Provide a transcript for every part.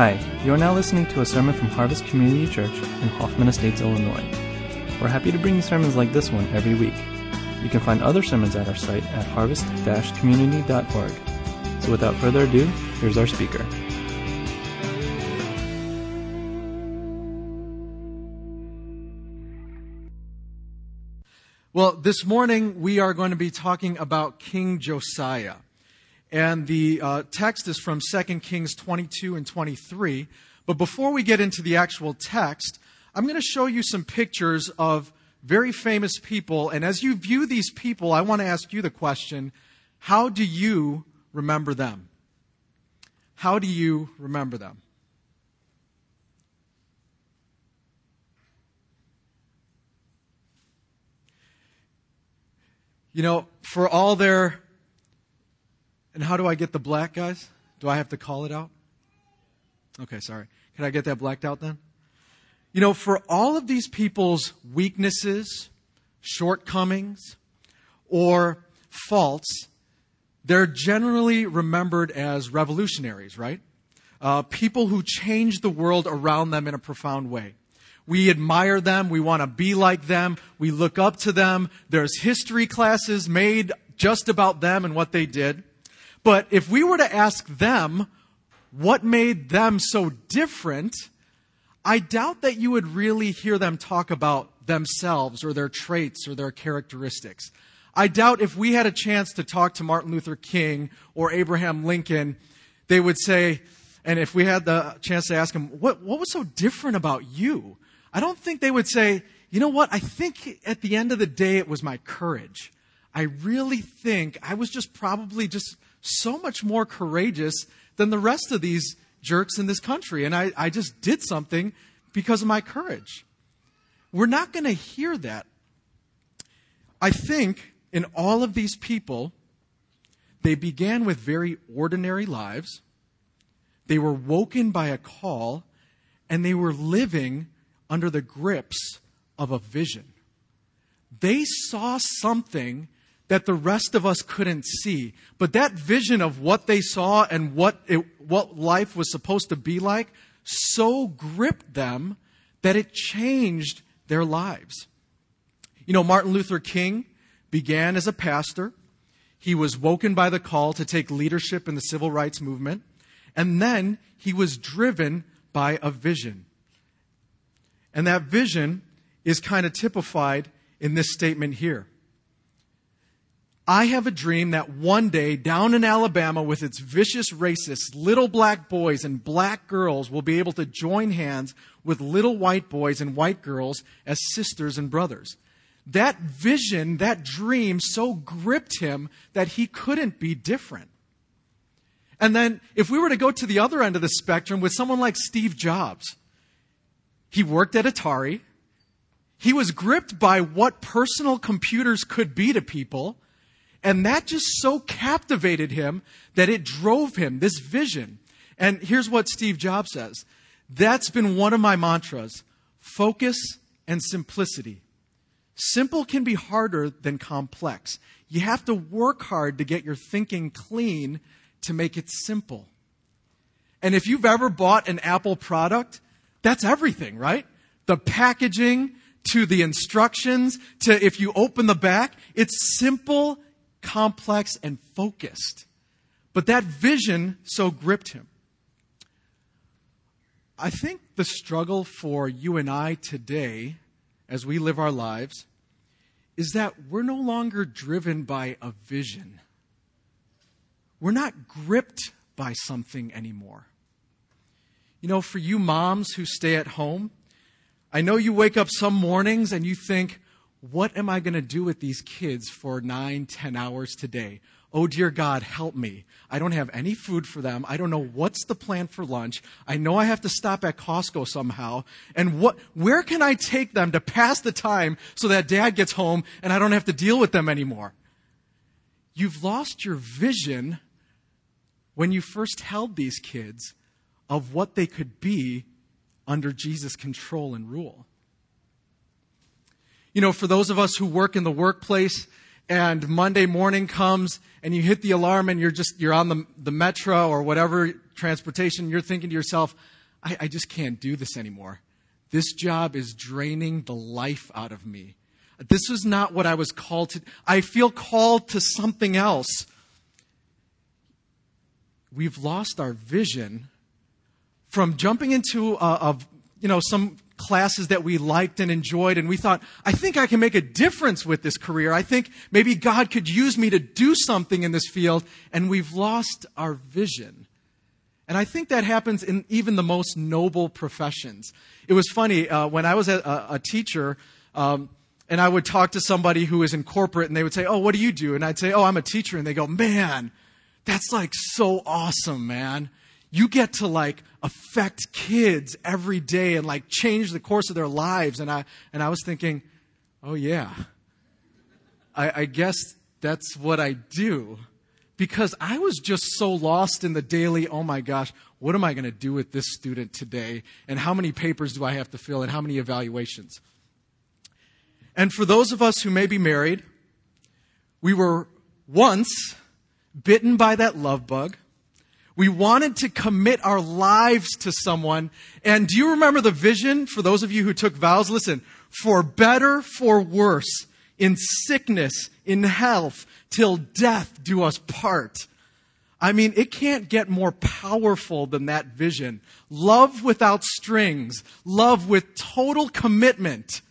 Hi, you are now listening to a sermon from Harvest Community Church in Hoffman Estates, Illinois. We're happy to bring you sermons like this one every week. You can find other sermons at our site at harvest-community.org. So without further ado, here's our speaker. Well, this morning we are going to be talking about King Josiah. And the uh, text is from 2 Kings 22 and 23. But before we get into the actual text, I'm going to show you some pictures of very famous people. And as you view these people, I want to ask you the question how do you remember them? How do you remember them? You know, for all their and how do I get the black, guys? Do I have to call it out? Okay, sorry. Can I get that blacked out then? You know, for all of these people's weaknesses, shortcomings, or faults, they're generally remembered as revolutionaries, right? Uh, people who changed the world around them in a profound way. We admire them. We want to be like them. We look up to them. There's history classes made just about them and what they did. But if we were to ask them what made them so different, I doubt that you would really hear them talk about themselves or their traits or their characteristics. I doubt if we had a chance to talk to Martin Luther King or Abraham Lincoln, they would say, and if we had the chance to ask them, what, what was so different about you? I don't think they would say, you know what? I think at the end of the day, it was my courage. I really think I was just probably just so much more courageous than the rest of these jerks in this country. And I, I just did something because of my courage. We're not going to hear that. I think in all of these people, they began with very ordinary lives. They were woken by a call, and they were living under the grips of a vision. They saw something that the rest of us couldn't see. But that vision of what they saw and what, it, what life was supposed to be like so gripped them that it changed their lives. You know, Martin Luther King began as a pastor. He was woken by the call to take leadership in the civil rights movement. And then he was driven by a vision. And that vision is kind of typified in this statement here. I have a dream that one day down in Alabama with its vicious racists, little black boys and black girls will be able to join hands with little white boys and white girls as sisters and brothers. That vision, that dream so gripped him that he couldn't be different. And then if we were to go to the other end of the spectrum with someone like Steve Jobs, he worked at Atari. He was gripped by what personal computers could be to people and that just so captivated him that it drove him, this vision. And here's what Steve Jobs says That's been one of my mantras focus and simplicity. Simple can be harder than complex. You have to work hard to get your thinking clean to make it simple. And if you've ever bought an Apple product, that's everything, right? The packaging to the instructions to if you open the back, it's simple complex, and focused. But that vision so gripped him. I think the struggle for you and I today, as we live our lives, is that we're no longer driven by a vision. We're not gripped by something anymore. You know, for you moms who stay at home, I know you wake up some mornings and you think, what am I going to do with these kids for nine, ten hours today? Oh, dear God, help me. I don't have any food for them. I don't know what's the plan for lunch. I know I have to stop at Costco somehow. And what, where can I take them to pass the time so that dad gets home and I don't have to deal with them anymore? You've lost your vision when you first held these kids of what they could be under Jesus' control and rule. You know, for those of us who work in the workplace and Monday morning comes and you hit the alarm and you're just, you're on the, the metro or whatever transportation, you're thinking to yourself, I, I just can't do this anymore. This job is draining the life out of me. This was not what I was called to. I feel called to something else. We've lost our vision from jumping into a, a you know some classes that we liked and enjoyed, and we thought, I think I can make a difference with this career. I think maybe God could use me to do something in this field, and we've lost our vision. And I think that happens in even the most noble professions. It was funny, uh, when I was a, a teacher, um, and I would talk to somebody who was in corporate, and they would say, Oh, what do you do? And I'd say, Oh, I'm a teacher. And they go, Man, that's like so awesome, man you get to like affect kids every day and like change the course of their lives. And I, and I was thinking, oh yeah, I, I guess that's what I do. Because I was just so lost in the daily, oh my gosh, what am I going to do with this student today? And how many papers do I have to fill? And how many evaluations? And for those of us who may be married, we were once bitten by that love bug we wanted to commit our lives to someone. And do you remember the vision for those of you who took vows? Listen, for better, for worse, in sickness, in health, till death do us part. I mean, it can't get more powerful than that vision. Love without strings, love with total commitment.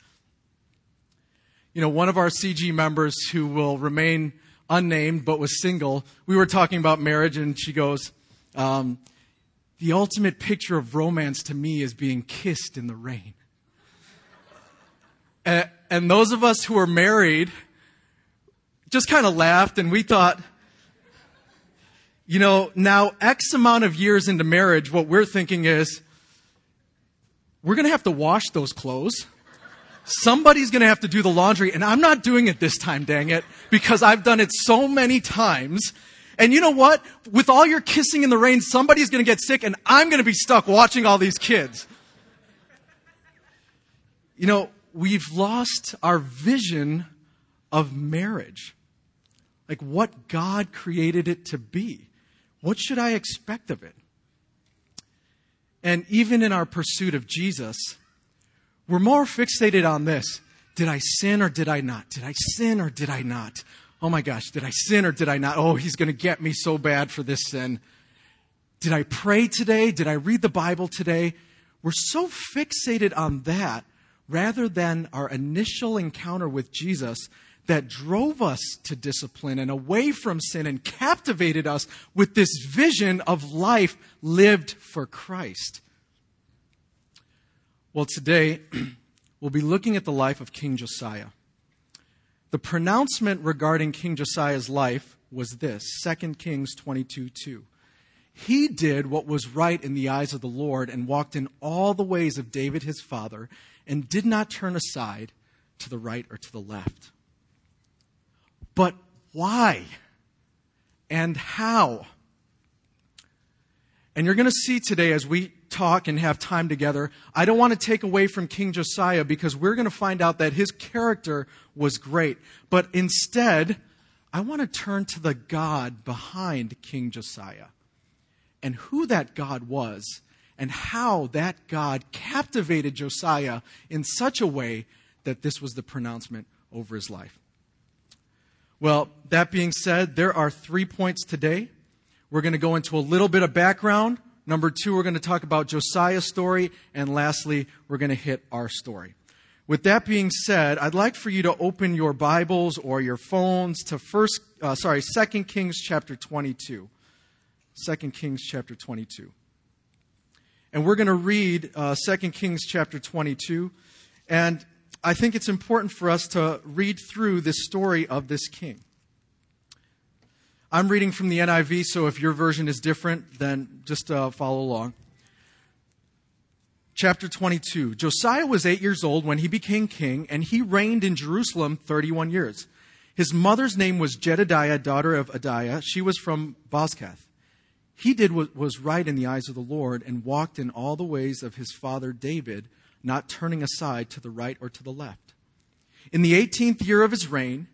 You know, one of our CG members who will remain unnamed but was single, we were talking about marriage and she goes, um, the ultimate picture of romance to me is being kissed in the rain. and, and those of us who are married just kind of laughed and we thought, you know, now X amount of years into marriage, what we're thinking is, we're going to have to wash those clothes. Somebody's going to have to do the laundry, and I'm not doing it this time, dang it, because I've done it so many times and you know what? With all your kissing in the rain, somebody's going to get sick and I'm going to be stuck watching all these kids. You know, we've lost our vision of marriage. Like what God created it to be. What should I expect of it? And even in our pursuit of Jesus, we're more fixated on this. Did I sin or did I not? Did I sin or did I not? Oh my gosh, did I sin or did I not? Oh, he's going to get me so bad for this sin. Did I pray today? Did I read the Bible today? We're so fixated on that rather than our initial encounter with Jesus that drove us to discipline and away from sin and captivated us with this vision of life lived for Christ. Well, today we'll be looking at the life of King Josiah. The pronouncement regarding King Josiah's life was this 2 Kings 22 2. He did what was right in the eyes of the Lord and walked in all the ways of David his father and did not turn aside to the right or to the left. But why? And how? And you're going to see today as we talk and have time together, I don't want to take away from King Josiah because we're going to find out that his character was great. But instead, I want to turn to the God behind King Josiah and who that God was and how that God captivated Josiah in such a way that this was the pronouncement over his life. Well, that being said, there are three points today. We're going to go into a little bit of background Number two, we're going to talk about Josiah's story. And lastly, we're going to hit our story. With that being said, I'd like for you to open your Bibles or your phones to first, uh, sorry, Second Kings chapter 22. 2 Kings chapter 22. And we're going to read uh, 2 Kings chapter 22. And I think it's important for us to read through this story of this king. I'm reading from the NIV, so if your version is different, then just uh, follow along. Chapter 22 Josiah was eight years old when he became king, and he reigned in Jerusalem 31 years. His mother's name was Jedediah, daughter of Adaiah. She was from Bozkath. He did what was right in the eyes of the Lord and walked in all the ways of his father David, not turning aside to the right or to the left. In the 18th year of his reign,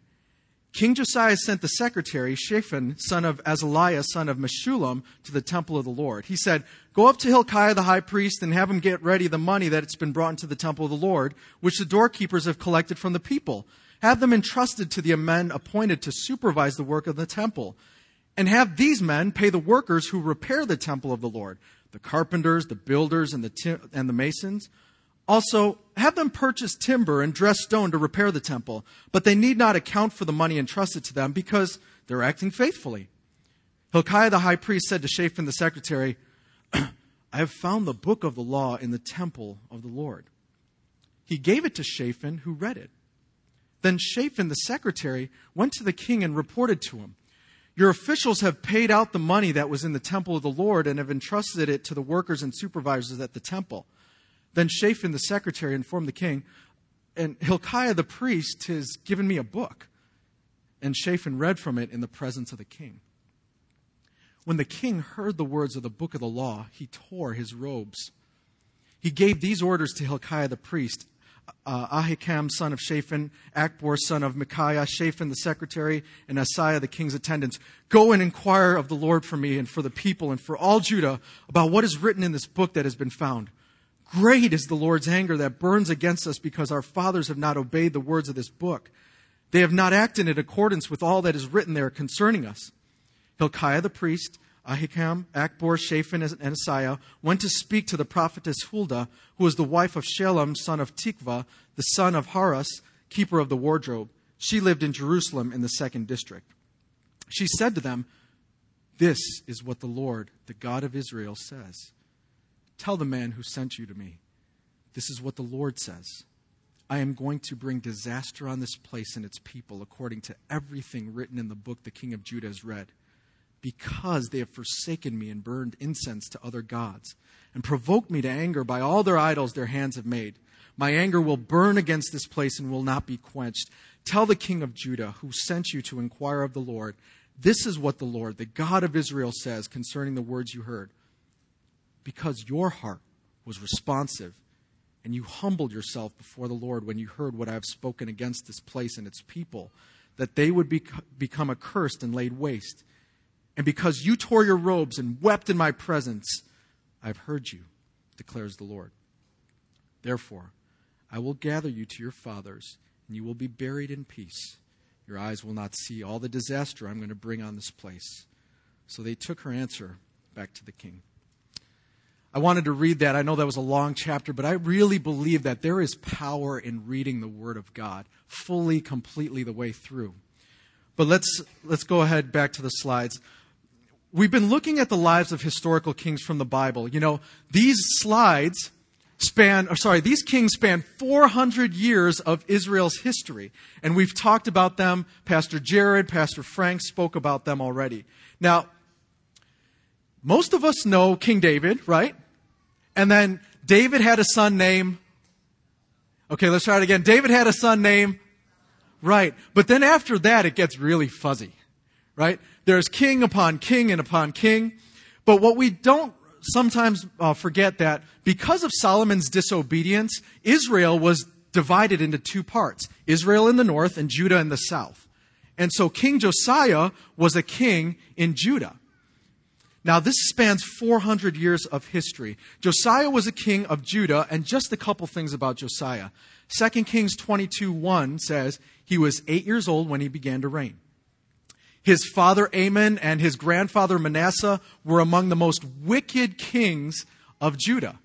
King Josiah sent the secretary, Shaphan, son of Azaliah, son of Meshullam, to the temple of the Lord. He said, Go up to Hilkiah the high priest and have him get ready the money that has been brought into the temple of the Lord, which the doorkeepers have collected from the people. Have them entrusted to the men appointed to supervise the work of the temple. And have these men pay the workers who repair the temple of the Lord, the carpenters, the builders, and the, tim- and the masons also, have them purchase timber and dress stone to repair the temple, but they need not account for the money entrusted to them because they're acting faithfully. Hilkiah the high priest said to Shaphan the secretary, I have found the book of the law in the temple of the Lord. He gave it to Shaphan, who read it. Then Shaphan the secretary went to the king and reported to him, Your officials have paid out the money that was in the temple of the Lord and have entrusted it to the workers and supervisors at the temple. Then Shaphan the secretary informed the king, and Hilkiah the priest has given me a book. And Shaphan read from it in the presence of the king. When the king heard the words of the book of the law, he tore his robes. He gave these orders to Hilkiah the priest uh, Ahikam, son of Shaphan, Akbor, son of Micaiah, Shaphan the secretary, and Asaiah the king's attendants. Go and inquire of the Lord for me and for the people and for all Judah about what is written in this book that has been found. Great is the Lord's anger that burns against us because our fathers have not obeyed the words of this book. They have not acted in accordance with all that is written there concerning us. Hilkiah the priest, Ahikam, Akbor, Shaphan, and Asaiah went to speak to the prophetess Huldah, who was the wife of Shallum, son of Tikvah, the son of Harhas, keeper of the wardrobe. She lived in Jerusalem in the second district. She said to them, This is what the Lord, the God of Israel, says. Tell the man who sent you to me, This is what the Lord says. I am going to bring disaster on this place and its people, according to everything written in the book the king of Judah has read, because they have forsaken me and burned incense to other gods, and provoked me to anger by all their idols their hands have made. My anger will burn against this place and will not be quenched. Tell the king of Judah, who sent you to inquire of the Lord, this is what the Lord, the God of Israel, says concerning the words you heard because your heart was responsive and you humbled yourself before the Lord when you heard what I have spoken against this place and its people, that they would be, become accursed and laid waste. And because you tore your robes and wept in my presence, I've heard you, declares the Lord. Therefore, I will gather you to your fathers, and you will be buried in peace. Your eyes will not see all the disaster I'm going to bring on this place. So they took her answer back to the king. I wanted to read that. I know that was a long chapter, but I really believe that there is power in reading the Word of God fully, completely the way through. But let's, let's go ahead back to the slides. We've been looking at the lives of historical kings from the Bible. You know, these slides span, or sorry, these kings span 400 years of Israel's history. And we've talked about them. Pastor Jared, Pastor Frank spoke about them already. Now, most of us know King David, right? And then David had a son named, okay, let's try it again. David had a son named, right. But then after that, it gets really fuzzy, right? There's king upon king and upon king. But what we don't sometimes uh, forget that because of Solomon's disobedience, Israel was divided into two parts Israel in the north and Judah in the south. And so King Josiah was a king in Judah. Now, this spans 400 years of history. Josiah was a king of Judah, and just a couple things about Josiah. 2 Kings 22 1 says he was eight years old when he began to reign. His father Amon and his grandfather Manasseh were among the most wicked kings of Judah.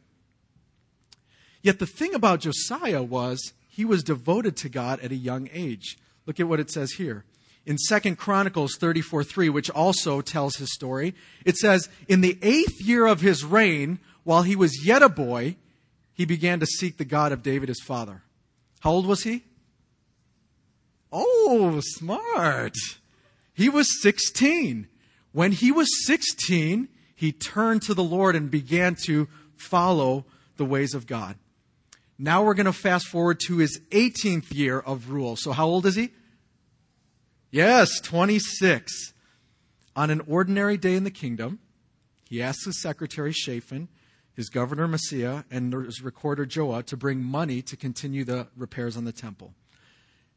Yet the thing about Josiah was he was devoted to God at a young age. Look at what it says here in 2nd Chronicles 34 3, which also tells his story, it says, In the eighth year of his reign, while he was yet a boy, he began to seek the God of David his father. How old was he? Oh, smart. He was 16. When he was 16, he turned to the Lord and began to follow the ways of God. Now we're going to fast forward to his 18th year of rule. So how old is he? Yes, 26. On an ordinary day in the kingdom, he asks his secretary Shaphan, his governor Maaseiah, and his recorder Joah to bring money to continue the repairs on the temple.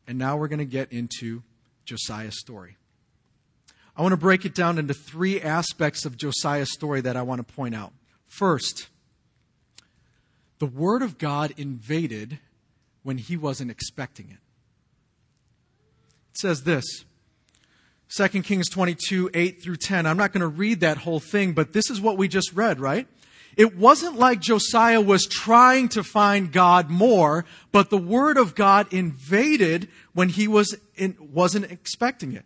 And now we're going to get into Josiah's story. I want to break it down into three aspects of Josiah's story that I want to point out. First, the Word of God invaded when he wasn't expecting it. It says this 2 Kings 22, 8 through 10. I'm not going to read that whole thing, but this is what we just read, right? It wasn't like Josiah was trying to find God more, but the Word of God invaded when he was in, wasn't expecting it.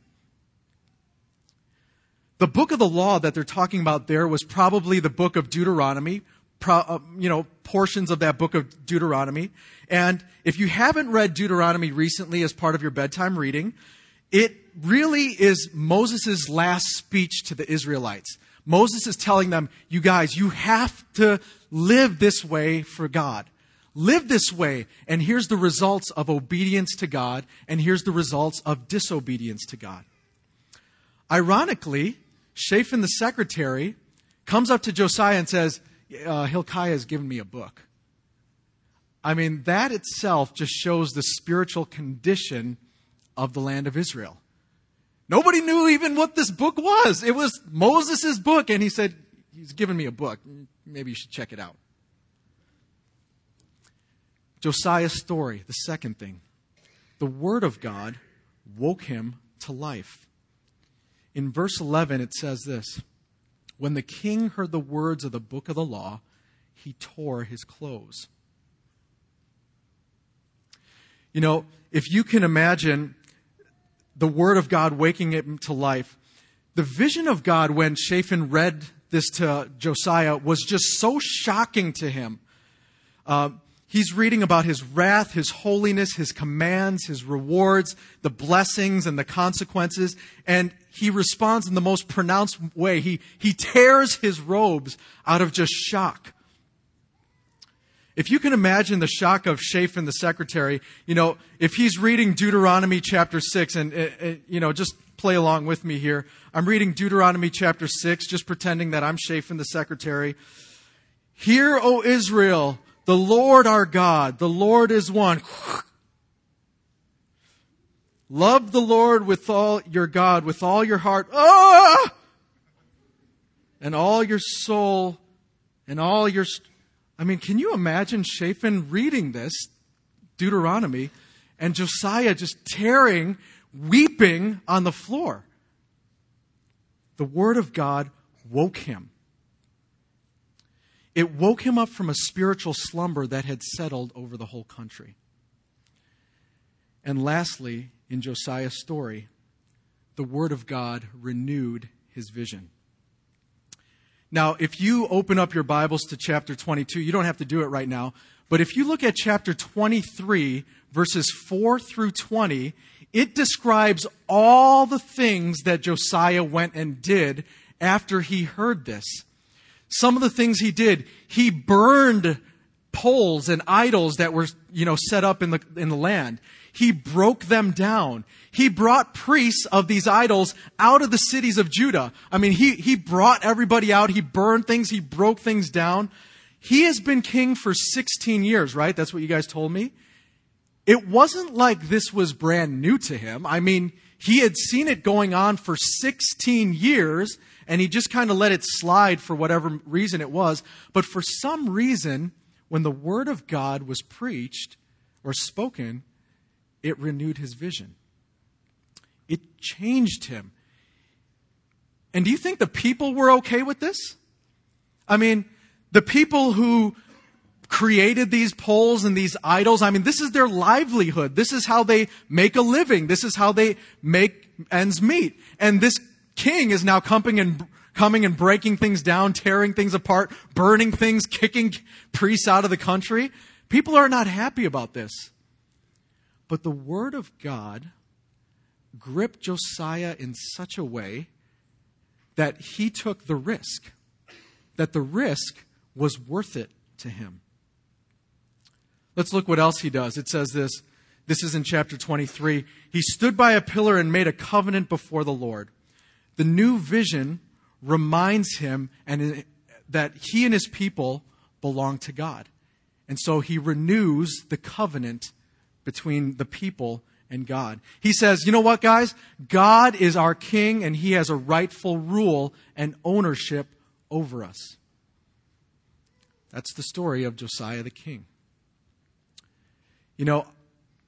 The book of the law that they're talking about there was probably the book of Deuteronomy, Uh, you know, portions of that book of Deuteronomy. And if you haven't read Deuteronomy recently as part of your bedtime reading, it really is Moses' last speech to the Israelites. Moses is telling them, you guys, you have to live this way for God. Live this way, and here's the results of obedience to God, and here's the results of disobedience to God. Ironically, Shaphan the secretary comes up to Josiah and says, uh, Hilkiah has given me a book. I mean, that itself just shows the spiritual condition of the land of Israel. Nobody knew even what this book was. It was Moses' book, and he said, He's given me a book. Maybe you should check it out. Josiah's story, the second thing. The Word of God woke him to life. In verse 11, it says this When the king heard the words of the book of the law, he tore his clothes. You know, if you can imagine the Word of God waking him to life, the vision of God when Shaphan read this to Josiah was just so shocking to him. Uh, he's reading about his wrath, his holiness, his commands, his rewards, the blessings and the consequences, and he responds in the most pronounced way. He, he tears his robes out of just shock. If you can imagine the shock of Shaphan, the secretary, you know, if he's reading Deuteronomy chapter 6, and, uh, you know, just play along with me here. I'm reading Deuteronomy chapter 6, just pretending that I'm Shaphan, the secretary. Hear, O Israel, the Lord our God, the Lord is one. Love the Lord with all your God, with all your heart, ah! and all your soul, and all your I mean, can you imagine Shaphan reading this, Deuteronomy, and Josiah just tearing, weeping on the floor? The Word of God woke him. It woke him up from a spiritual slumber that had settled over the whole country. And lastly, in Josiah's story, the Word of God renewed his vision. Now, if you open up your Bibles to chapter 22, you don't have to do it right now, but if you look at chapter 23, verses 4 through 20, it describes all the things that Josiah went and did after he heard this. Some of the things he did, he burned poles and idols that were, you know, set up in the, in the land. He broke them down. He brought priests of these idols out of the cities of Judah. I mean, he, he brought everybody out. He burned things. He broke things down. He has been king for 16 years, right? That's what you guys told me. It wasn't like this was brand new to him. I mean, he had seen it going on for 16 years and he just kind of let it slide for whatever reason it was. But for some reason, when the word of God was preached or spoken, it renewed his vision. It changed him. And do you think the people were okay with this? I mean, the people who created these poles and these idols, I mean, this is their livelihood. This is how they make a living. This is how they make ends meet. And this king is now coming and coming and breaking things down, tearing things apart, burning things, kicking priests out of the country. People are not happy about this. But the Word of God gripped Josiah in such a way that he took the risk, that the risk was worth it to him. Let's look what else he does. It says this. This is in chapter 23. He stood by a pillar and made a covenant before the Lord. The new vision reminds him and that he and his people belong to God. And so he renews the covenant between the people and God. He says, you know what, guys? God is our king and he has a rightful rule and ownership over us. That's the story of Josiah the king. You know,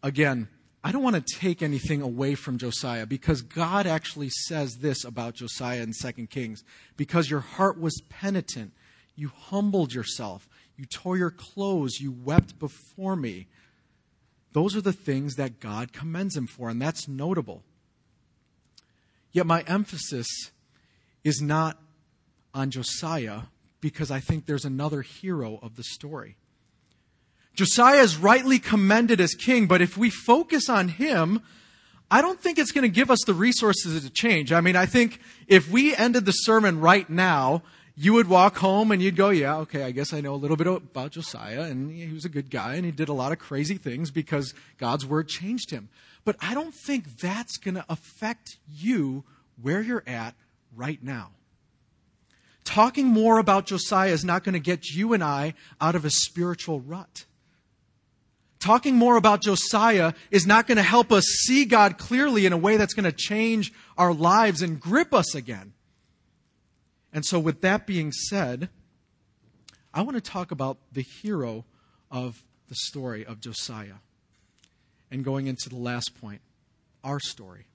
again, I don't want to take anything away from Josiah because God actually says this about Josiah in 2 Kings. Because your heart was penitent, you humbled yourself, you tore your clothes, you wept before me. Those are the things that God commends him for, and that's notable. Yet my emphasis is not on Josiah because I think there's another hero of the story. Josiah is rightly commended as king, but if we focus on him, I don't think it's going to give us the resources to change. I mean, I think if we ended the sermon right now, you would walk home and you'd go, yeah, okay, I guess I know a little bit about Josiah, and he was a good guy, and he did a lot of crazy things because God's word changed him. But I don't think that's going to affect you where you're at right now. Talking more about Josiah is not going to get you and I out of a spiritual rut. Talking more about Josiah is not going to help us see God clearly in a way that's going to change our lives and grip us again. And so, with that being said, I want to talk about the hero of the story of Josiah. And going into the last point, our story.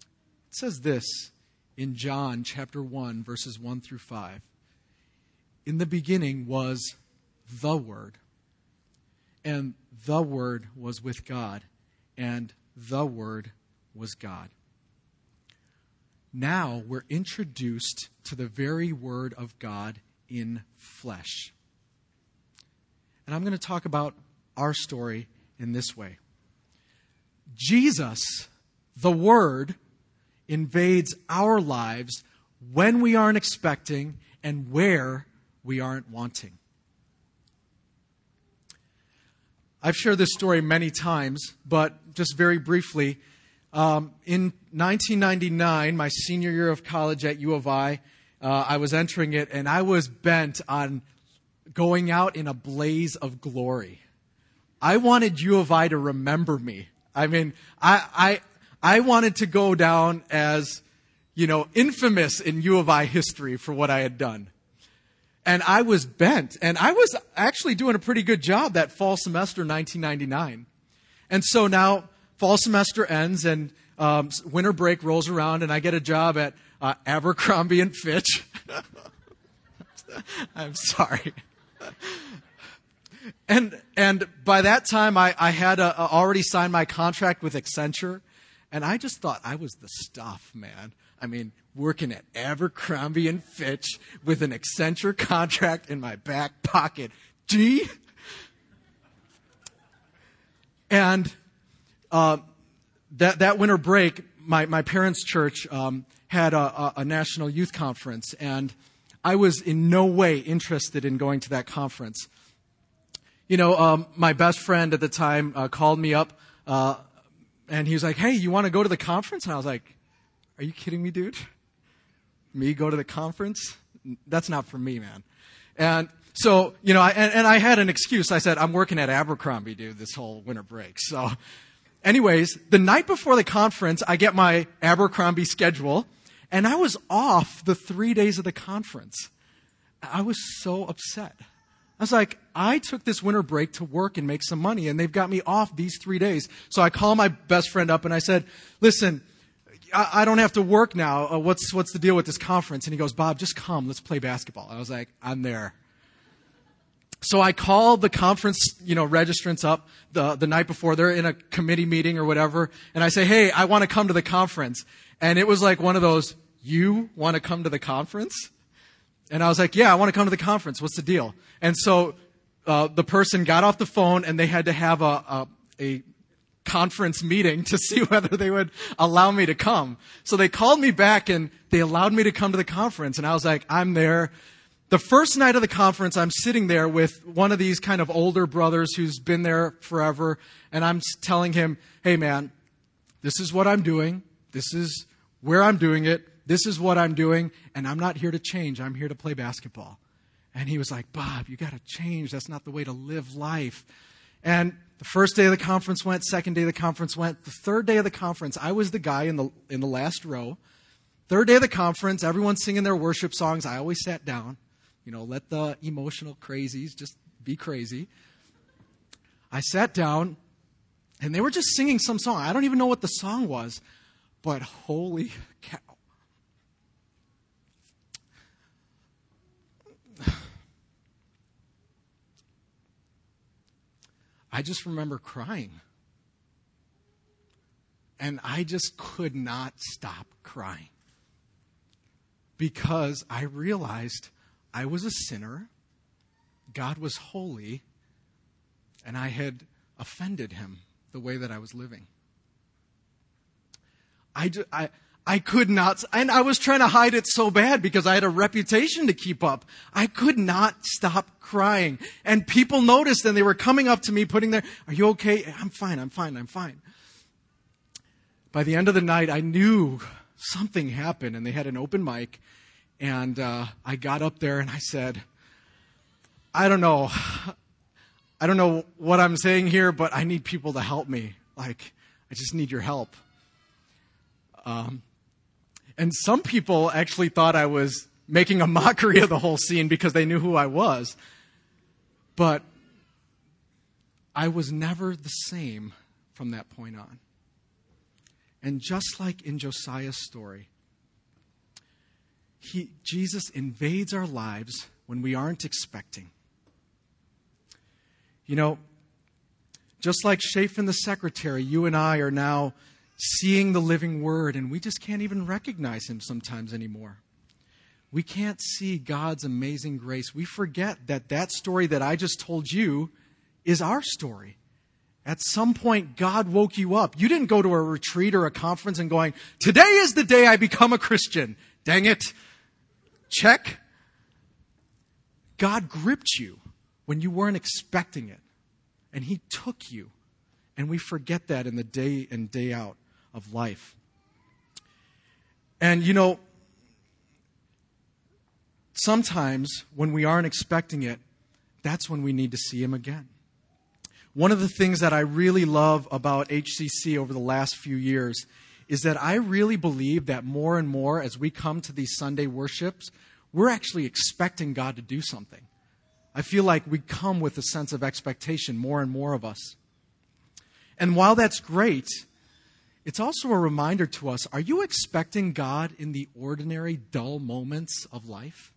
It says this in John chapter 1, verses 1 through 5. In the beginning was the Word, and the Word was with God, and the Word was God now we're introduced to the very Word of God in flesh. And I'm going to talk about our story in this way Jesus, the Word, invades our lives when we aren't expecting and where we aren't wanting. I've shared this story many times, but just very briefly, um, in 1999, my senior year of college at U of I, uh, I was entering it, and I was bent on going out in a blaze of glory. I wanted U of I to remember me. I mean, I, I, I wanted to go down as, you know, infamous in U of I history for what I had done. And I was bent, and I was actually doing a pretty good job that fall semester 1999. And so now, fall semester ends and um, winter break rolls around and I get a job at uh, Abercrombie and Fitch. I'm sorry. and and by that time I, I had a, a already signed my contract with Accenture and I just thought I was the stuff, man. I mean, working at Abercrombie and Fitch with an Accenture contract in my back pocket. Gee. And uh, that, that winter break, my, my parents' church um, had a, a, a, national youth conference, and I was in no way interested in going to that conference. You know, um, my best friend at the time uh, called me up, uh, and he was like, "Hey, you want to go to the conference?" And I was like, "Are you kidding me, dude? Me go to the conference? That's not for me, man." And so, you know, I, and, and I had an excuse. I said, "I'm working at Abercrombie, dude, this whole winter break." So anyways, the night before the conference, I get my Abercrombie schedule, and I was off the three days of the conference. I was so upset. I was like, I took this winter break to work and make some money, and they've got me off these three days. So I call my best friend up and I said, Listen, I, don't have to work now. Uh, what's, what's the deal with this conference? And he goes, Bob, just come. Let's play basketball. I was like, I'm there. So I called the conference, you know, registrants up the, the night before. They're in a committee meeting or whatever. And I say, hey, I want to come to the conference. And it was like one of those, you want to come to the conference? And I was like, yeah, I want to come to the conference. What's the deal? And so uh, the person got off the phone and they had to have a, a, a conference meeting to see whether they would allow me to come. So they called me back and they allowed me to come to the conference. And I was like, I'm there the first night of the conference, I'm sitting there with one of these kind of older brothers who's been there forever, and I'm telling him, hey man, this is what I'm doing. This is where I'm doing it. This is what I'm doing, and I'm not here to change. I'm here to play basketball. And he was like, Bob, you got to change. That's not the way to live life. And the first day of the conference went, second day of the conference went, the third day of the conference, I was the guy in the, in the last row. Third day of the conference, everyone's singing their worship songs. I always sat down. You know, let the emotional crazies just be crazy. I sat down, and they were just singing some song. I don't even know what the song was, but holy cow. I just remember crying. And I just could not stop crying because I realized I was a sinner, God was holy, and I had offended him the way that I was living. I, I, I could not, and I was trying to hide it so bad because I had a reputation to keep up. I could not stop crying. And people noticed and they were coming up to me, putting their, are you okay? I'm fine, I'm fine, I'm fine. By the end of the night, I knew something happened and they had an open mic and uh, I got up there and I said, I don't know. I don't know what I'm saying here, but I need people to help me. Like, I just need your help. Um, and some people actually thought I was making a mockery of the whole scene because they knew who I was. But I was never the same from that point on. And just like in Josiah's story, he, Jesus invades our lives when we aren't expecting. You know, just like Shaphan the secretary, you and I are now seeing the living word, and we just can't even recognize him sometimes anymore. We can't see God's amazing grace. We forget that that story that I just told you is our story. At some point, God woke you up. You didn't go to a retreat or a conference and going, Today is the day I become a Christian. Dang it. Check. God gripped you when you weren't expecting it, and He took you. And we forget that in the day in, day out of life. And you know, sometimes when we aren't expecting it, that's when we need to see Him again. One of the things that I really love about HCC over the last few years is that I really believe that more and more as we come to these Sunday worships, we're actually expecting God to do something. I feel like we come with a sense of expectation, more and more of us. And while that's great, it's also a reminder to us are you expecting God in the ordinary, dull moments of life?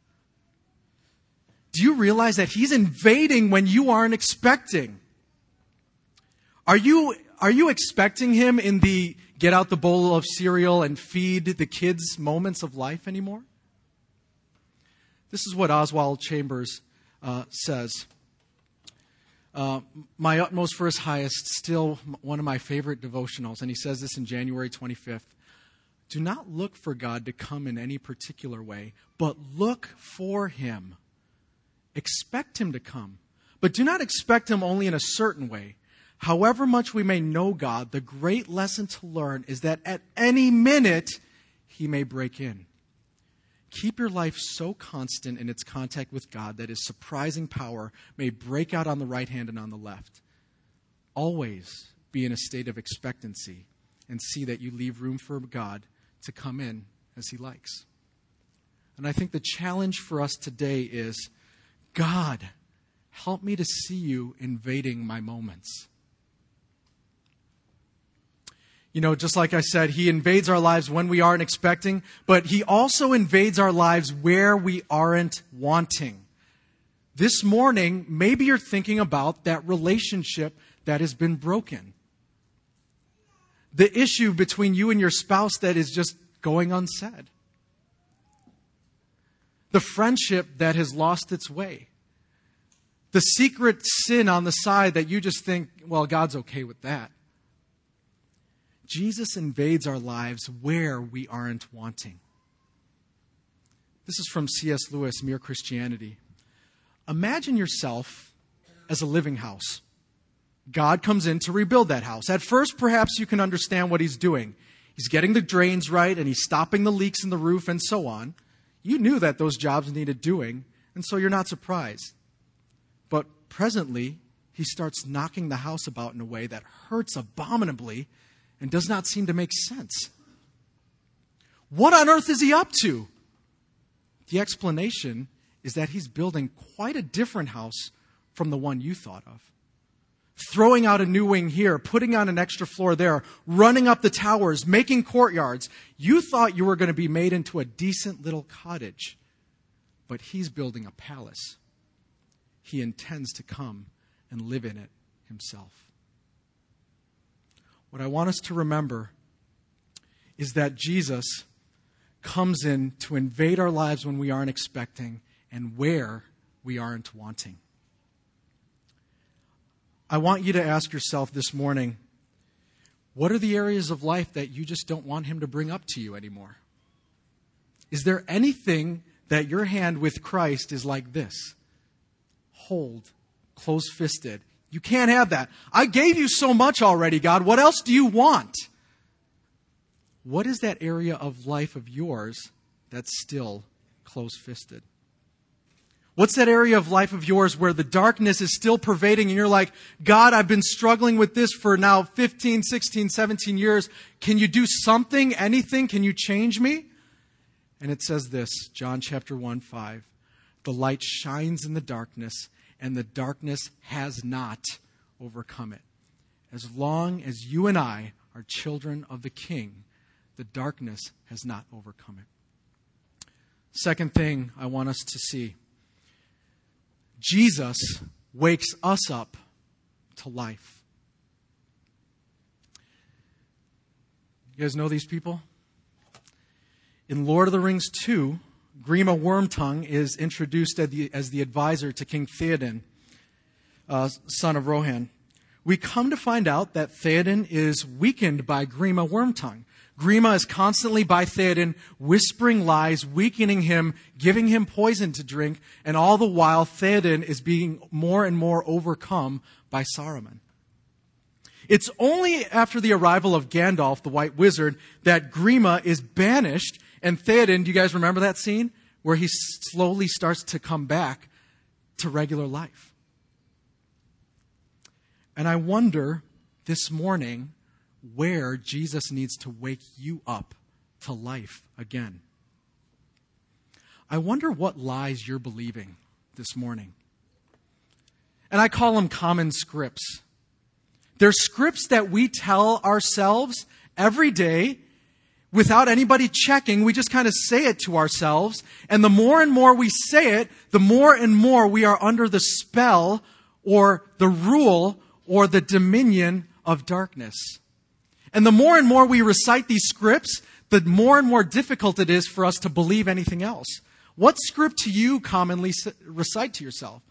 Do you realize that He's invading when you aren't expecting? Are you, are you expecting Him in the get out the bowl of cereal and feed the kids moments of life anymore? This is what Oswald Chambers uh, says. Uh, my utmost for his highest, still one of my favorite devotionals. And he says this in January 25th. Do not look for God to come in any particular way, but look for him. Expect him to come, but do not expect him only in a certain way. However much we may know God, the great lesson to learn is that at any minute he may break in. Keep your life so constant in its contact with God that his surprising power may break out on the right hand and on the left. Always be in a state of expectancy and see that you leave room for God to come in as he likes. And I think the challenge for us today is God, help me to see you invading my moments. You know, just like I said, He invades our lives when we aren't expecting, but He also invades our lives where we aren't wanting. This morning, maybe you're thinking about that relationship that has been broken. The issue between you and your spouse that is just going unsaid. The friendship that has lost its way. The secret sin on the side that you just think, well, God's okay with that. Jesus invades our lives where we aren't wanting. This is from C.S. Lewis, Mere Christianity. Imagine yourself as a living house. God comes in to rebuild that house. At first, perhaps you can understand what he's doing. He's getting the drains right and he's stopping the leaks in the roof and so on. You knew that those jobs needed doing, and so you're not surprised. But presently, he starts knocking the house about in a way that hurts abominably and does not seem to make sense. What on earth is he up to? The explanation is that he's building quite a different house from the one you thought of. Throwing out a new wing here, putting on an extra floor there, running up the towers, making courtyards. You thought you were going to be made into a decent little cottage, but he's building a palace. He intends to come and live in it himself. What I want us to remember is that Jesus comes in to invade our lives when we aren't expecting and where we aren't wanting. I want you to ask yourself this morning what are the areas of life that you just don't want Him to bring up to you anymore? Is there anything that your hand with Christ is like this? Hold, close fisted. You can't have that. I gave you so much already, God. What else do you want? What is that area of life of yours that's still close fisted? What's that area of life of yours where the darkness is still pervading and you're like, God, I've been struggling with this for now 15, 16, 17 years. Can you do something, anything? Can you change me? And it says this, John chapter 1, 5. The light shines in the darkness and the darkness has not overcome it. As long as you and I are children of the King, the darkness has not overcome it. Second thing I want us to see Jesus wakes us up to life. You guys know these people? In Lord of the Rings 2, Grima Wormtongue is introduced as the, as the advisor to King Theoden, uh, son of Rohan. We come to find out that Theoden is weakened by Grima Wormtongue. Grima is constantly by Theoden whispering lies, weakening him, giving him poison to drink, and all the while Theoden is being more and more overcome by Saruman. It's only after the arrival of Gandalf, the White Wizard, that Grima is banished, and Theoden, do you guys remember that scene? Where he slowly starts to come back to regular life. And I wonder this morning where Jesus needs to wake you up to life again. I wonder what lies you're believing this morning. And I call them common scripts. They're scripts that we tell ourselves every day without anybody checking. We just kind of say it to ourselves. And the more and more we say it, the more and more we are under the spell or the rule or the dominion of darkness. And the more and more we recite these scripts, the more and more difficult it is for us to believe anything else. What script do you commonly recite to yourself?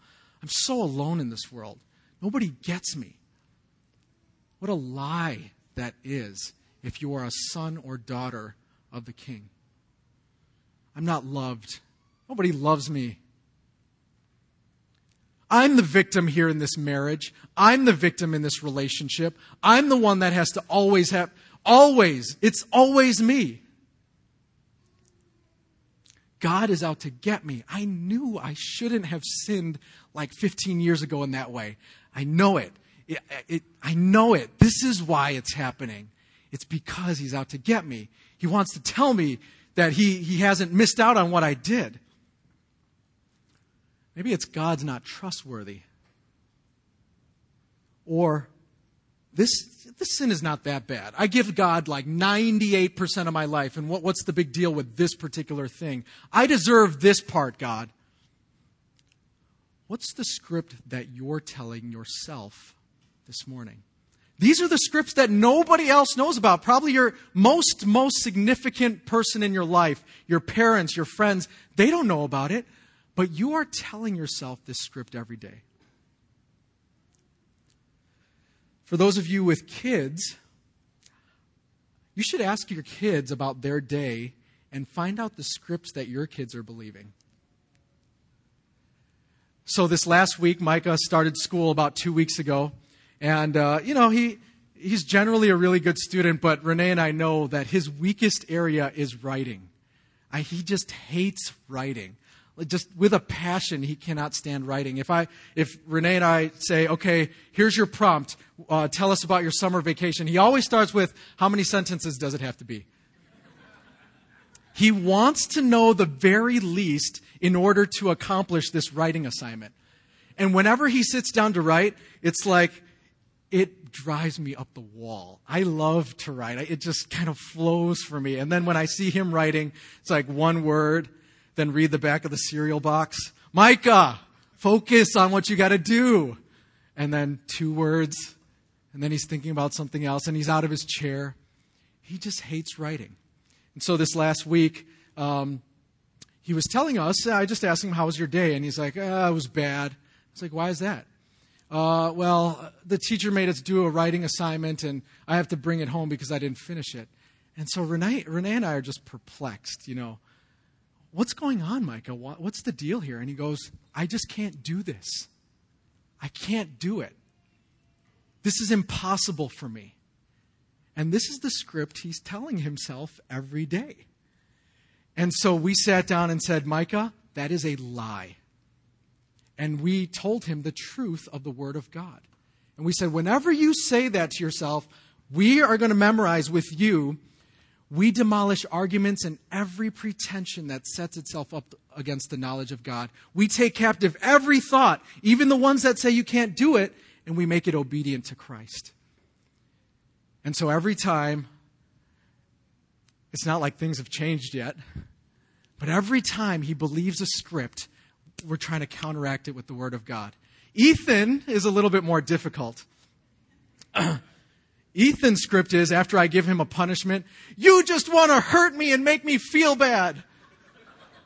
I'm so alone in this world. Nobody gets me. What a lie that is if you are a son or daughter of the king. I'm not loved. Nobody loves me. I'm the victim here in this marriage. I'm the victim in this relationship. I'm the one that has to always have, always, it's always me. God is out to get me. I knew I shouldn't have sinned like 15 years ago in that way. I know it. It, it. I know it. This is why it's happening. It's because he's out to get me. He wants to tell me that he, he hasn't missed out on what I did. Maybe it's God's not trustworthy. Or this, this sin is not that bad. I give God like 98% of my life, and what, what's the big deal with this particular thing? I deserve this part, God. What's the script that you're telling yourself this morning? These are the scripts that nobody else knows about. Probably your most, most significant person in your life, your parents, your friends, they don't know about it. But you are telling yourself this script every day. For those of you with kids, you should ask your kids about their day and find out the scripts that your kids are believing. So this last week, Micah started school about two weeks ago, and uh, you know he he's generally a really good student, but Renee and I know that his weakest area is writing. I, he just hates writing. just with a passion, he cannot stand writing. If I, if Renee and I say, okay, here's your prompt, uh, tell us about your summer vacation, he always starts with, how many sentences does it have to be? He wants to know the very least in order to accomplish this writing assignment. And whenever he sits down to write, it's like, it drives me up the wall. I love to write. It just kind of flows for me. And then when I see him writing, it's like one word, then read the back of the cereal box. Micah, focus on what you got to do. And then two words, and then he's thinking about something else, and he's out of his chair. He just hates writing. And so this last week, um, he was telling us, I just asked him, How was your day? And he's like, ah, It was bad. I was like, Why is that? Uh, well, the teacher made us do a writing assignment, and I have to bring it home because I didn't finish it. And so Renee, Renee and I are just perplexed, you know. What's going on, Micah? What's the deal here? And he goes, I just can't do this. I can't do it. This is impossible for me. And this is the script he's telling himself every day. And so we sat down and said, Micah, that is a lie. And we told him the truth of the Word of God. And we said, whenever you say that to yourself, we are going to memorize with you we demolish arguments and every pretension that sets itself up against the knowledge of God. We take captive every thought, even the ones that say you can't do it, and we make it obedient to Christ. And so every time, it's not like things have changed yet, but every time he believes a script, we're trying to counteract it with the Word of God. Ethan is a little bit more difficult. Ethan's script is after I give him a punishment, you just want to hurt me and make me feel bad.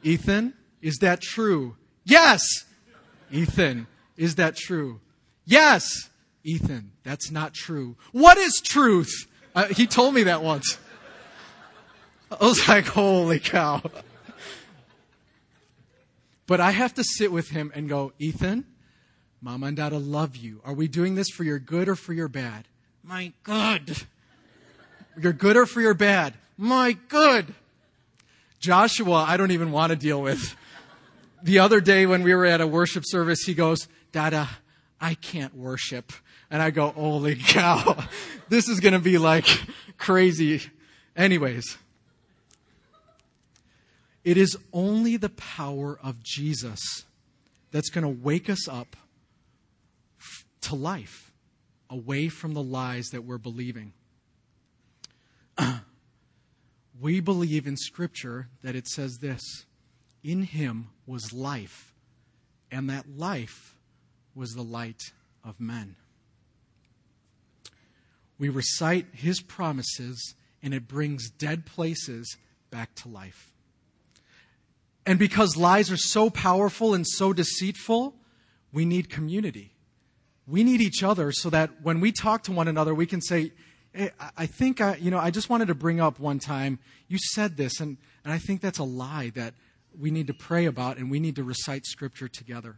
Ethan, is that true? Yes. Ethan, is that true? Yes. Ethan, that's not true. What is truth? Uh, he told me that once. I was like, holy cow. But I have to sit with him and go, Ethan, Mama and Dada love you. Are we doing this for your good or for your bad? My good. Your good or for your bad? My good. Joshua, I don't even want to deal with. The other day when we were at a worship service, he goes, Dada, I can't worship. And I go, holy cow, this is going to be like crazy. Anyways, it is only the power of Jesus that's going to wake us up to life away from the lies that we're believing. we believe in Scripture that it says this In him was life, and that life was the light of men. We recite his promises, and it brings dead places back to life. And because lies are so powerful and so deceitful, we need community we need each other so that when we talk to one another, we can say, hey, I think, I, you know, I just wanted to bring up one time, you said this, and, and I think that's a lie that we need to pray about and we need to recite scripture together.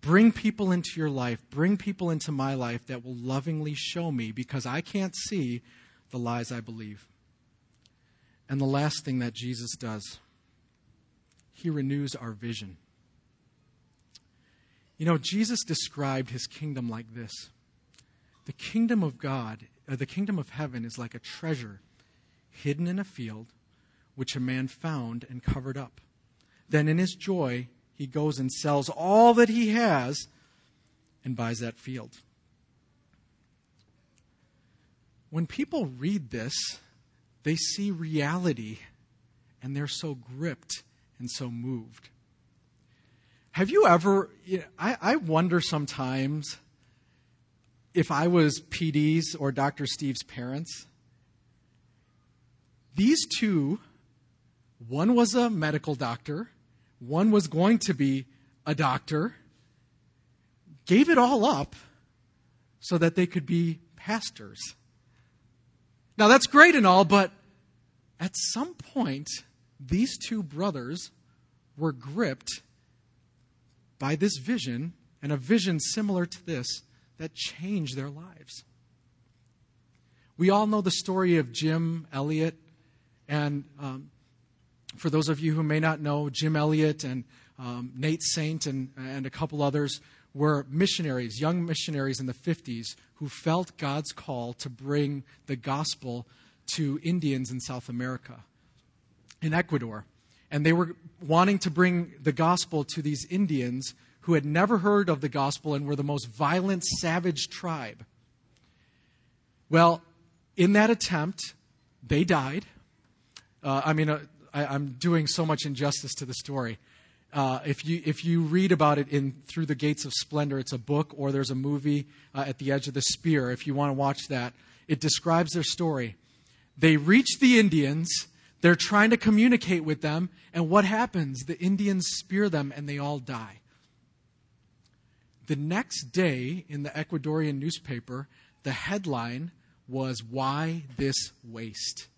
Bring people into your life, bring people into my life that will lovingly show me because I can't see the lies I believe. And the last thing that Jesus does, he renews our vision. You know, Jesus described his kingdom like this The kingdom of God, uh, the kingdom of heaven, is like a treasure hidden in a field, which a man found and covered up. Then, in his joy, he goes and sells all that he has and buys that field. When people read this, they see reality and they're so gripped and so moved. Have you ever, you know, I, I wonder sometimes if I was PD's or Dr. Steve's parents. These two, one was a medical doctor, one was going to be a doctor, gave it all up so that they could be pastors. Now, that's great and all, but at some point, these two brothers were gripped by this vision and a vision similar to this that changed their lives. We all know the story of Jim Elliot and um, For those of you who may not know, Jim Elliot and um, Nate Saint and, and a couple others were missionaries, young missionaries in the 50s, who felt God's call to bring the gospel to Indians in South America, in Ecuador. And they were wanting to bring the gospel to these Indians who had never heard of the gospel and were the most violent, savage tribe. Well, in that attempt, they died. Uh, I mean, uh, I, am doing so much injustice to the story. Uh, if you if you read about it in Through the Gates of Splendor, it's a book or there's a movie uh, at the edge of the spear. If you want to watch that, it describes their story. They reach the Indians. They're trying to communicate with them, and what happens? The Indians spear them, and they all die. The next day, in the Ecuadorian newspaper, the headline was Why This Waste?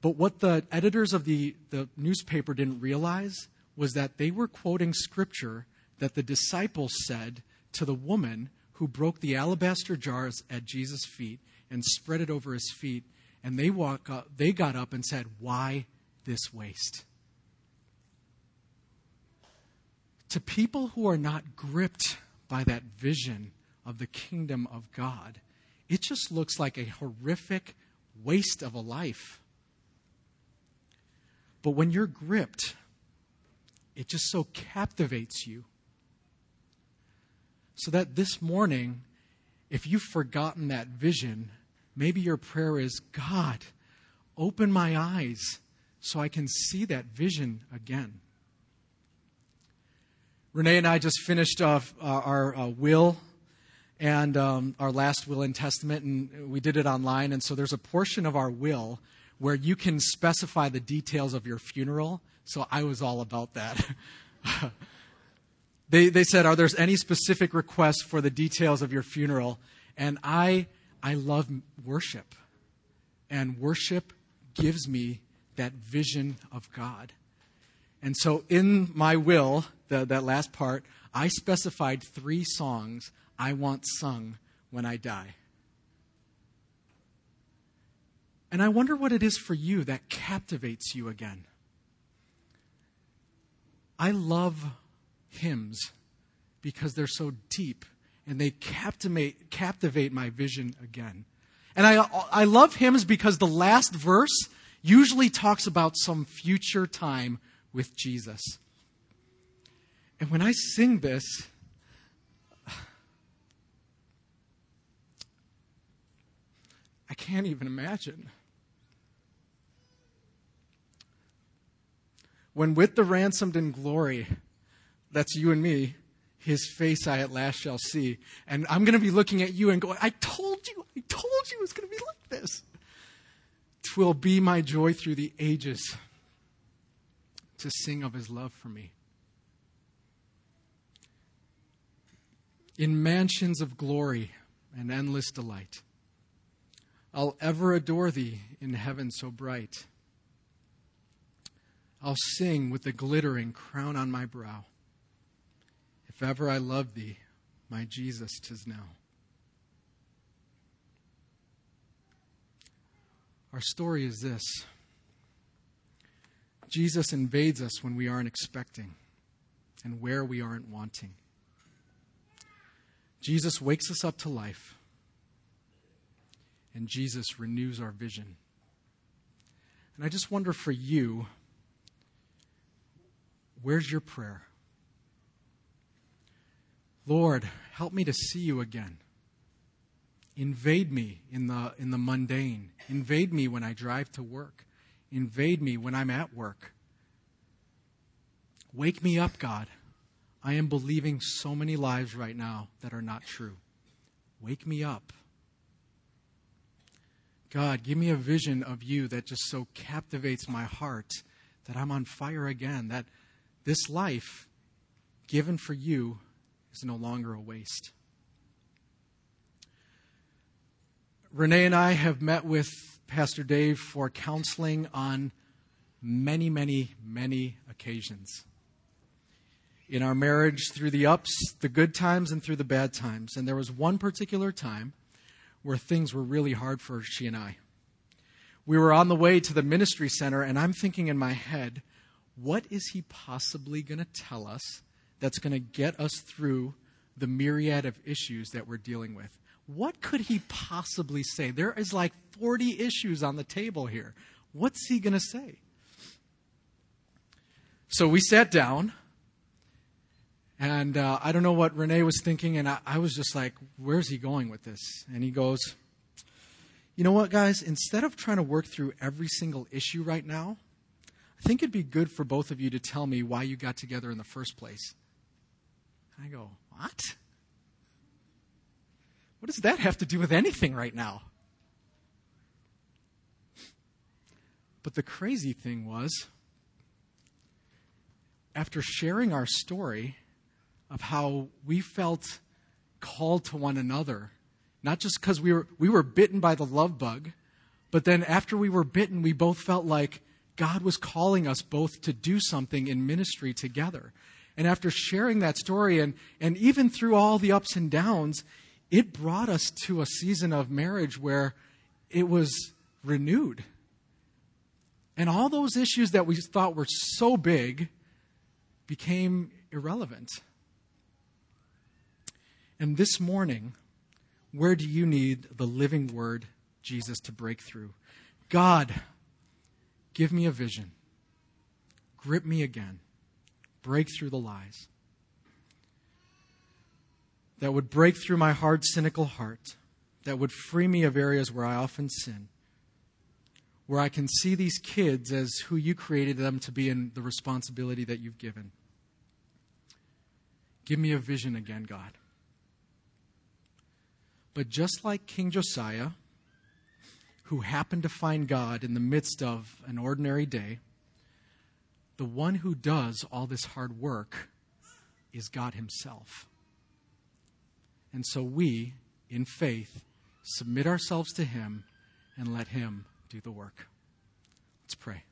But what the editors of the, the newspaper didn't realize was that they were quoting scripture that the disciples said to the woman who broke the alabaster jars at Jesus' feet and spread it over his feet. And they, walk up, they got up and said, Why this waste? To people who are not gripped by that vision of the kingdom of God, it just looks like a horrific waste of a life. But when you're gripped, it just so captivates you. So that this morning, if you've forgotten that vision, maybe your prayer is God, open my eyes so I can see that vision again. Renee and I just finished off uh, our uh, will and um, our last will and testament, and we did it online. And so there's a portion of our will where you can specify the details of your funeral. So I was all about that. they, they said, Are there any specific requests for the details of your funeral? And I, I love worship. And worship gives me that vision of God. And so in my will, the, that last part, I specified three songs I want sung when I die. And I wonder what it is for you that captivates you again. I love hymns because they're so deep and they captivate, captivate my vision again. And I, I love hymns because the last verse usually talks about some future time with Jesus. And when I sing this, I can't even imagine. When with the ransomed in glory, that's you and me, his face I at last shall see. And I'm going to be looking at you and going, I told you, I told you it's going to be like this. Twill be my joy through the ages to sing of his love for me. In mansions of glory and endless delight, I'll ever adore thee in heaven so bright. I'll sing with the glittering crown on my brow. If ever I love thee, my Jesus, tis now. Our story is this Jesus invades us when we aren't expecting and where we aren't wanting. Jesus wakes us up to life, and Jesus renews our vision. And I just wonder for you, Where's your prayer? Lord, help me to see you again. Invade me in the, in the mundane. Invade me when I drive to work. Invade me when I'm at work. Wake me up, God. I am believing so many lives right now that are not true. Wake me up. God, give me a vision of you that just so captivates my heart that I'm on fire again, that this life given for you is no longer a waste. Renee and I have met with Pastor Dave for counseling on many, many, many occasions. In our marriage, through the ups, the good times, and through the bad times. And there was one particular time where things were really hard for she and I. we were on the way to the ministry center, and I'm thinking in my head, what is he possibly going to tell us that's going to get us through the myriad of issues that we're dealing with? What could he possibly say? There is like 40 issues on the table here. What's he going to say? So we sat down, and uh, I don't know what Renee was thinking, and I, I was just like, where's he going with this? And he goes, you know what, guys? Instead of trying to work through every single issue right now, I think it'd be good for both of you to tell me why you got together in the first place. I go, What? What does that have to do with anything right now? But the crazy thing was, after sharing our story of how we felt called to one another, not just because we were, we were bitten by the love bug, but then after we were bitten, we both felt like God was calling us both to do something in ministry together. And after sharing that story, and, and even through all the ups and downs, it brought us to a season of marriage where it was renewed. And all those issues that we thought were so big became irrelevant. And this morning, where do you need the living word, Jesus, to break through? God, Give me a vision. Grip me again. Break through the lies. That would break through my hard, cynical heart. That would free me of areas where I often sin. Where I can see these kids as who you created them to be and the responsibility that you've given. Give me a vision again, God. But just like King Josiah, who happened to find God in the midst of an ordinary day, the one who does all this hard work is God Himself. And so we, in faith, submit ourselves to Him and let Him do the work. Let's pray.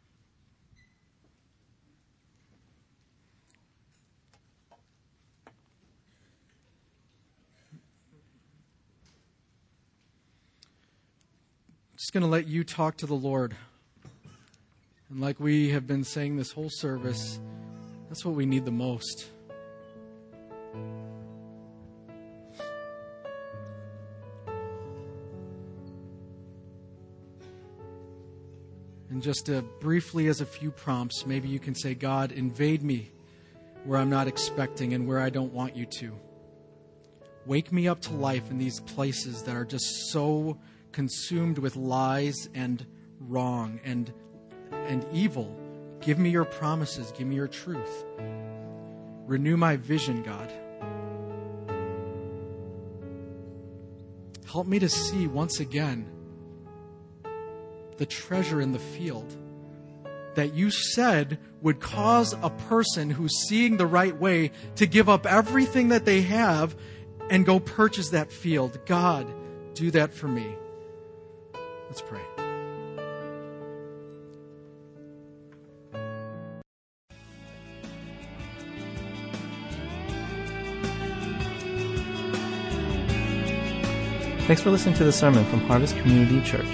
Just going to let you talk to the Lord. And like we have been saying this whole service, that's what we need the most. And just briefly, as a few prompts, maybe you can say, God, invade me where I'm not expecting and where I don't want you to. Wake me up to life in these places that are just so consumed with lies and wrong and, and evil. Give me your promises. Give me your truth. Renew my vision, God. Help me to see once again the treasure in the field that you said would cause a person who's seeing the right way to give up everything that they have and go purchase that field. God, do that for me. Let's pray. Thanks for listening to the sermon from Harvest Community Church.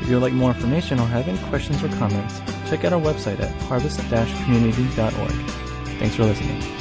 If you would like more information or have any questions or comments, check out our website at harvest-community.org. Thanks for listening.